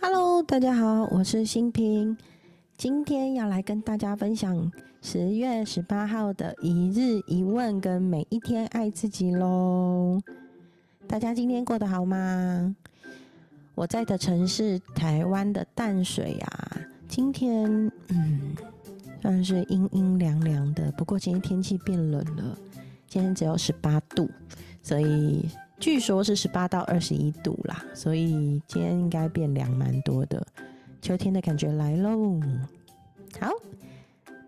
Hello，大家好，我是新平，今天要来跟大家分享十月十八号的一日一问跟每一天爱自己喽。大家今天过得好吗？我在的城市台湾的淡水啊，今天嗯算是阴阴凉凉的，不过今天天气变冷了，今天只有十八度，所以。据说是十八到二十一度啦，所以今天应该变凉蛮多的，秋天的感觉来喽。好，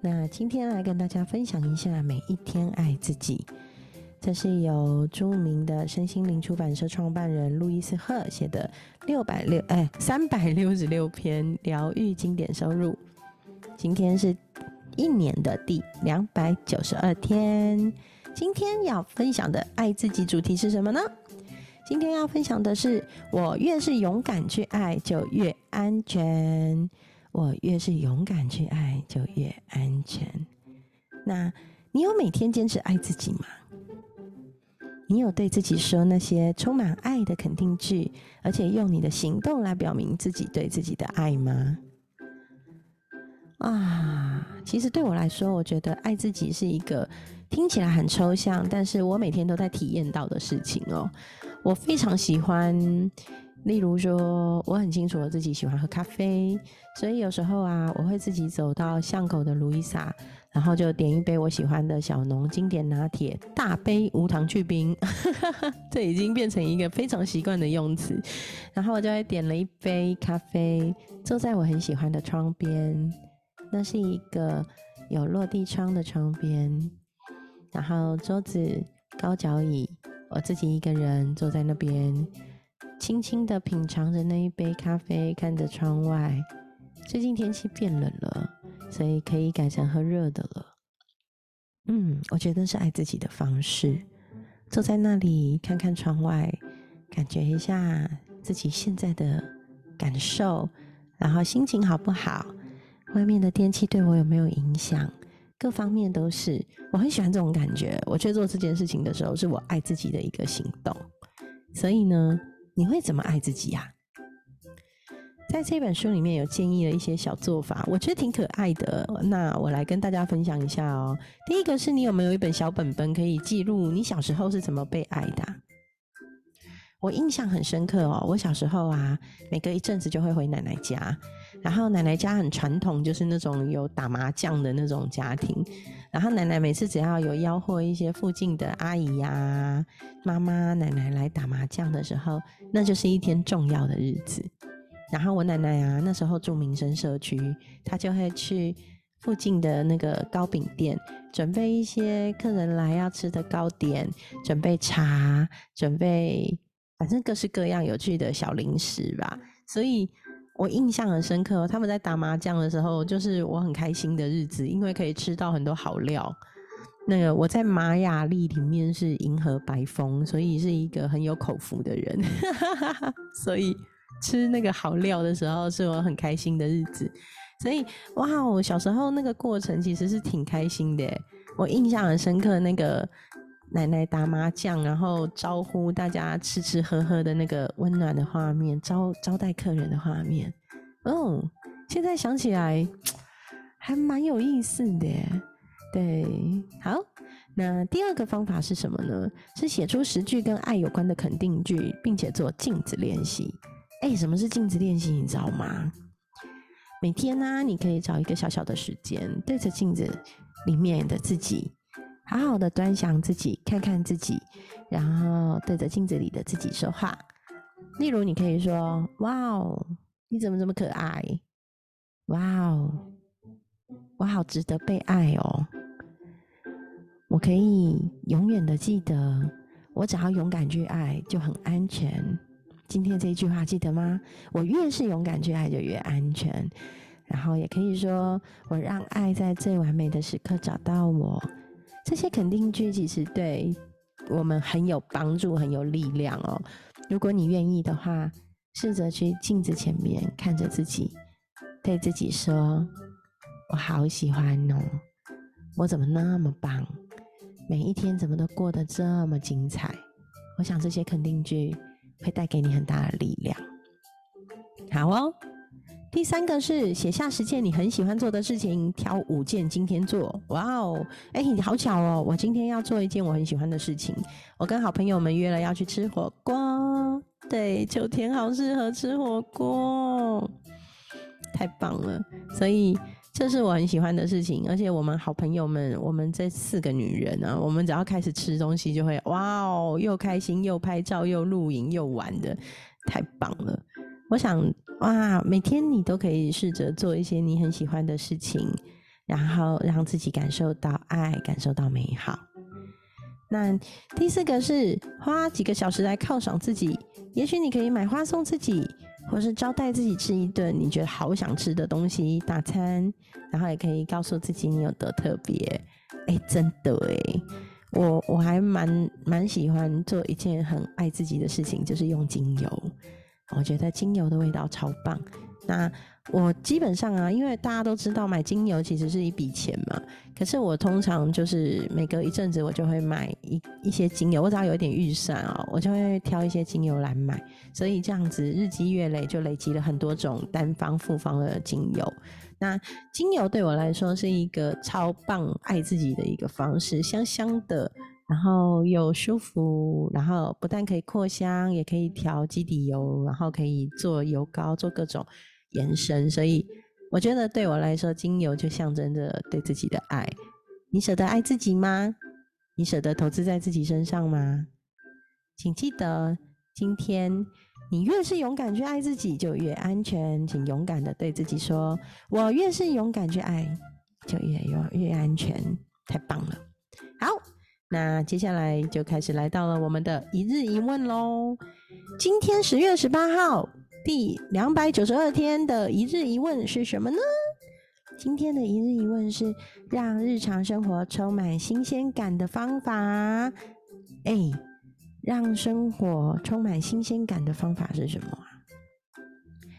那今天来跟大家分享一下每一天爱自己。这是由著名的身心灵出版社创办人路易斯赫写的六百六哎三百六十六篇疗愈经典收入。今天是一年的第两百九十二天。今天要分享的爱自己主题是什么呢？今天要分享的是，我越是勇敢去爱，就越安全。我越是勇敢去爱，就越安全。那你有每天坚持爱自己吗？你有对自己说那些充满爱的肯定句，而且用你的行动来表明自己对自己的爱吗？啊，其实对我来说，我觉得爱自己是一个。听起来很抽象，但是我每天都在体验到的事情哦。我非常喜欢，例如说，我很清楚我自己喜欢喝咖啡，所以有时候啊，我会自己走到巷口的卢伊莎，然后就点一杯我喜欢的小农经典拿铁，大杯无糖去冰，这已经变成一个非常习惯的用词。然后我就会点了一杯咖啡，坐在我很喜欢的窗边，那是一个有落地窗的窗边。然后桌子、高脚椅，我自己一个人坐在那边，轻轻的品尝着那一杯咖啡，看着窗外。最近天气变冷了，所以可以改成喝热的了。嗯，我觉得是爱自己的方式。坐在那里看看窗外，感觉一下自己现在的感受，然后心情好不好？外面的天气对我有没有影响？各方面都是，我很喜欢这种感觉。我去做这件事情的时候，是我爱自己的一个行动。所以呢，你会怎么爱自己呀？在这本书里面有建议了一些小做法，我觉得挺可爱的。那我来跟大家分享一下哦。第一个是你有没有一本小本本可以记录你小时候是怎么被爱的？我印象很深刻哦。我小时候啊，每隔一阵子就会回奶奶家。然后奶奶家很传统，就是那种有打麻将的那种家庭。然后奶奶每次只要有吆喝一些附近的阿姨呀、妈妈、奶奶来打麻将的时候，那就是一天重要的日子。然后我奶奶啊，那时候住民生社区，她就会去附近的那个糕饼店，准备一些客人来要吃的糕点，准备茶，准备反正各式各样有趣的小零食吧。所以。我印象很深刻，他们在打麻将的时候，就是我很开心的日子，因为可以吃到很多好料。那个我在玛雅历里面是银河白风，所以是一个很有口福的人，所以吃那个好料的时候是我很开心的日子。所以哇，我小时候那个过程其实是挺开心的，我印象很深刻那个。奶奶打麻将，然后招呼大家吃吃喝喝的那个温暖的画面，招招待客人的画面，哦，现在想起来还蛮有意思的。对，好，那第二个方法是什么呢？是写出十句跟爱有关的肯定句，并且做镜子练习。哎，什么是镜子练习？你知道吗？每天呢，你可以找一个小小的时间，对着镜子里面的自己。好好的端详自己，看看自己，然后对着镜子里的自己说话。例如，你可以说：“哇哦，你怎么这么可爱？哇哦，我好值得被爱哦！我可以永远的记得，我只要勇敢去爱，就很安全。今天这一句话记得吗？我越是勇敢去爱，就越安全。然后也可以说：我让爱在最完美的时刻找到我。”这些肯定句其实对我们很有帮助，很有力量哦。如果你愿意的话，试着去镜子前面看着自己，对自己说：“我好喜欢哦，我怎么那么棒？每一天怎么都过得这么精彩？”我想这些肯定句会带给你很大的力量。好哦。第三个是写下十件你很喜欢做的事情，挑五件今天做。哇哦，哎，好巧哦！我今天要做一件我很喜欢的事情，我跟好朋友们约了要去吃火锅。对，秋天好适合吃火锅，太棒了！所以这是我很喜欢的事情，而且我们好朋友们，我们这四个女人啊，我们只要开始吃东西，就会哇哦，又开心又拍照又露营又玩的，太棒了！我想。哇，每天你都可以试着做一些你很喜欢的事情，然后让自己感受到爱，感受到美好。那第四个是花几个小时来犒赏自己，也许你可以买花送自己，或是招待自己吃一顿你觉得好想吃的东西大餐，然后也可以告诉自己你有多特别。哎，真的哎，我我还蛮蛮喜欢做一件很爱自己的事情，就是用精油。我觉得精油的味道超棒。那我基本上啊，因为大家都知道买精油其实是一笔钱嘛。可是我通常就是每隔一阵子我就会买一一些精油，我只要有一点预算啊，我就会挑一些精油来买。所以这样子日积月累就累积了很多种单方复方的精油。那精油对我来说是一个超棒爱自己的一个方式，香香的。然后又舒服，然后不但可以扩香，也可以调基底油，然后可以做油膏，做各种延伸。所以我觉得对我来说，精油就象征着对自己的爱。你舍得爱自己吗？你舍得投资在自己身上吗？请记得，今天你越是勇敢去爱自己，就越安全。请勇敢的对自己说：“我越是勇敢去爱，就越有越安全。”太棒了！那接下来就开始来到了我们的一日一问喽。今天十月十八号，第两百九十二天的一日一问是什么呢？今天的一日一问是让日常生活充满新鲜感的方法。哎，让生活充满新鲜感的方法是什么啊？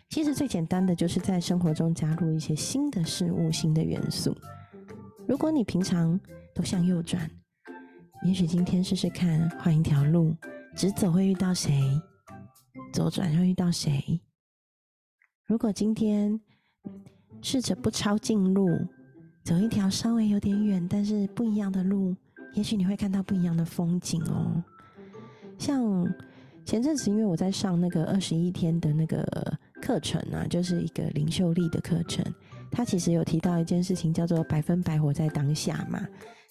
其实最简单的就是在生活中加入一些新的事物、新的元素。如果你平常都向右转。也许今天试试看，换一条路，直走会遇到谁？左转会遇到谁？如果今天试着不抄近路，走一条稍微有点远但是不一样的路，也许你会看到不一样的风景哦。像前阵子，因为我在上那个二十一天的那个课程啊，就是一个领袖力的课程，它其实有提到一件事情，叫做百分百活在当下嘛。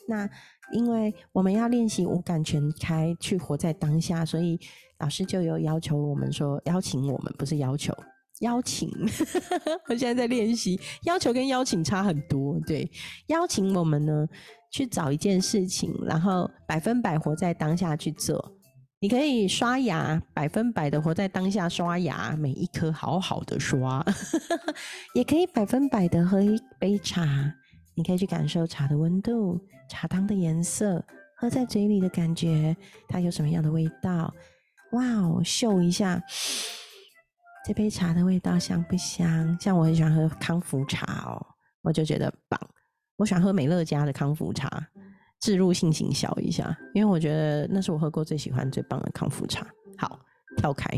那因为我们要练习五感全开，去活在当下，所以老师就有要求我们说，邀请我们不是要求，邀请。我现在在练习，要求跟邀请差很多。对，邀请我们呢去找一件事情，然后百分百活在当下去做。你可以刷牙，百分百的活在当下刷牙，每一颗好好的刷，也可以百分百的喝一杯茶。你可以去感受茶的温度、茶汤的颜色、喝在嘴里的感觉，它有什么样的味道？哇哦，嗅一下这杯茶的味道香不香？像我很喜欢喝康福茶哦，我就觉得棒。我喜欢喝美乐家的康福茶，置入性行小一下，因为我觉得那是我喝过最喜欢、最棒的康福茶。好，跳开。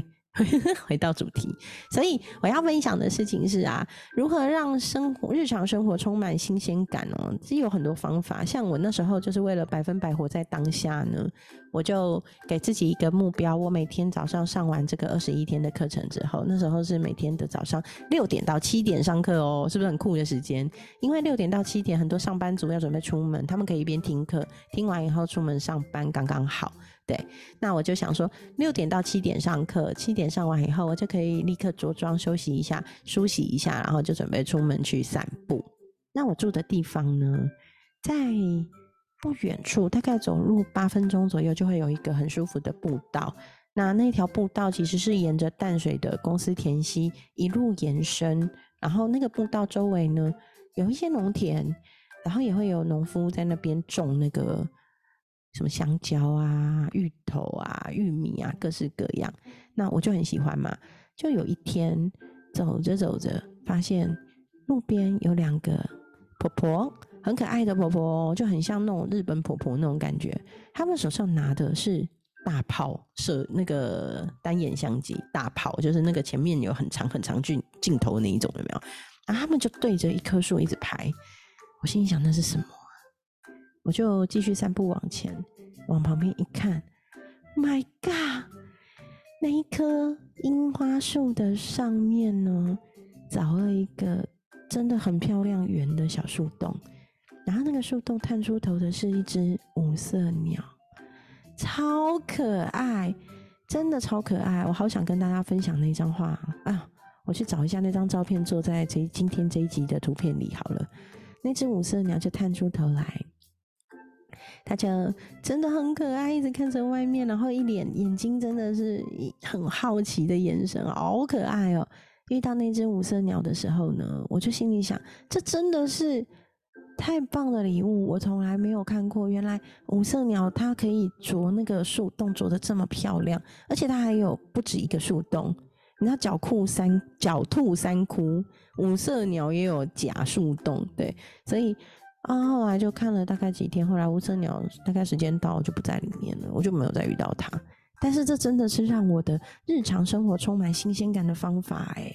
回到主题，所以我要分享的事情是啊，如何让生活日常生活充满新鲜感哦？其实有很多方法，像我那时候就是为了百分百活在当下呢，我就给自己一个目标，我每天早上上完这个二十一天的课程之后，那时候是每天的早上六点到七点上课哦，是不是很酷的时间？因为六点到七点很多上班族要准备出门，他们可以一边听课，听完以后出门上班刚刚好。对，那我就想说，六点到七点上课，七点上完以后，我就可以立刻着装休息一下，梳洗一下，然后就准备出门去散步。那我住的地方呢，在不远处，大概走路八分钟左右，就会有一个很舒服的步道。那那条步道其实是沿着淡水的公司田溪一路延伸，然后那个步道周围呢，有一些农田，然后也会有农夫在那边种那个。什么香蕉啊、芋头啊、玉米啊，各式各样。那我就很喜欢嘛。就有一天走着走着，发现路边有两个婆婆，很可爱的婆婆，就很像那种日本婆婆那种感觉。他们手上拿的是大炮摄那个单眼相机，大炮就是那个前面有很长很长镜镜头那一种，有没有？然后他们就对着一棵树一直拍，我心里想那是什么？我就继续散步往前，往旁边一看，My God！那一棵樱花树的上面呢，凿了一个真的很漂亮圆的小树洞，然后那个树洞探出头的是一只五色鸟。超可爱，真的超可爱！我好想跟大家分享那张画啊！我去找一下那张照片，坐在这今天这一集的图片里好了。那只五色鸟就探出头来，它就真的很可爱，一直看着外面，然后一脸眼睛真的是很好奇的眼神，好可爱哦！遇到那只五色鸟的时候呢，我就心里想，这真的是。太棒的礼物，我从来没有看过。原来五色鸟它可以啄那个树洞，啄的这么漂亮，而且它还有不止一个树洞。你知道狡兔三狡兔三窟，五色鸟也有假树洞，对。所以啊，后来就看了大概几天，后来五色鸟大概时间到就不在里面了，我就没有再遇到它。但是这真的是让我的日常生活充满新鲜感的方法哎。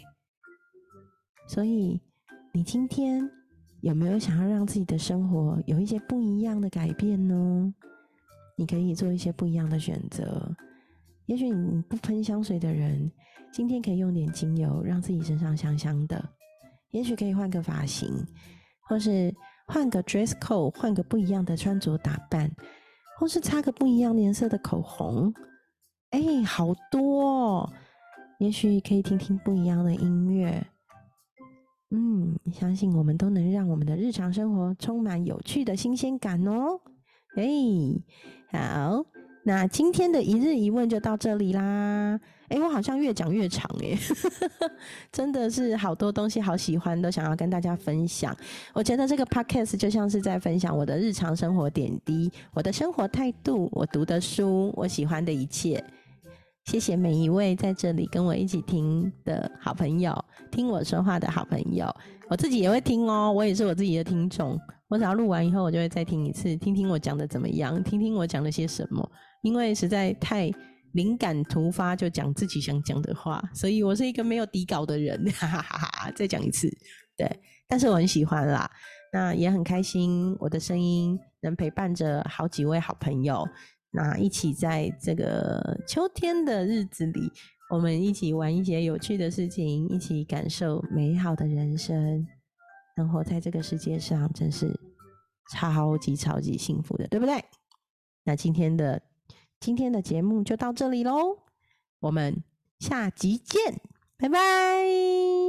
所以你今天。有没有想要让自己的生活有一些不一样的改变呢？你可以做一些不一样的选择。也许你不喷香水的人，今天可以用点精油，让自己身上香香的。也许可以换个发型，或是换个 dress code，换个不一样的穿着打扮，或是擦个不一样颜色的口红。哎，好多哦！也许可以听听不一样的音乐。嗯，相信我们都能让我们的日常生活充满有趣的新鲜感哦。哎，好，那今天的一日一问就到这里啦。哎，我好像越讲越长哎，真的是好多东西好喜欢，都想要跟大家分享。我觉得这个 podcast 就像是在分享我的日常生活点滴，我的生活态度，我读的书，我喜欢的一切。谢谢每一位在这里跟我一起听的好朋友，听我说话的好朋友，我自己也会听哦，我也是我自己的听众。我只要录完以后，我就会再听一次，听听我讲的怎么样，听听我讲了些什么。因为实在太灵感突发，就讲自己想讲的话，所以我是一个没有底稿的人。哈哈哈哈再讲一次，对，但是我很喜欢啦，那也很开心，我的声音能陪伴着好几位好朋友。那一起在这个秋天的日子里，我们一起玩一些有趣的事情，一起感受美好的人生。能活在这个世界上，真是超级超级幸福的，对不对？那今天的今天的节目就到这里喽，我们下集见，拜拜。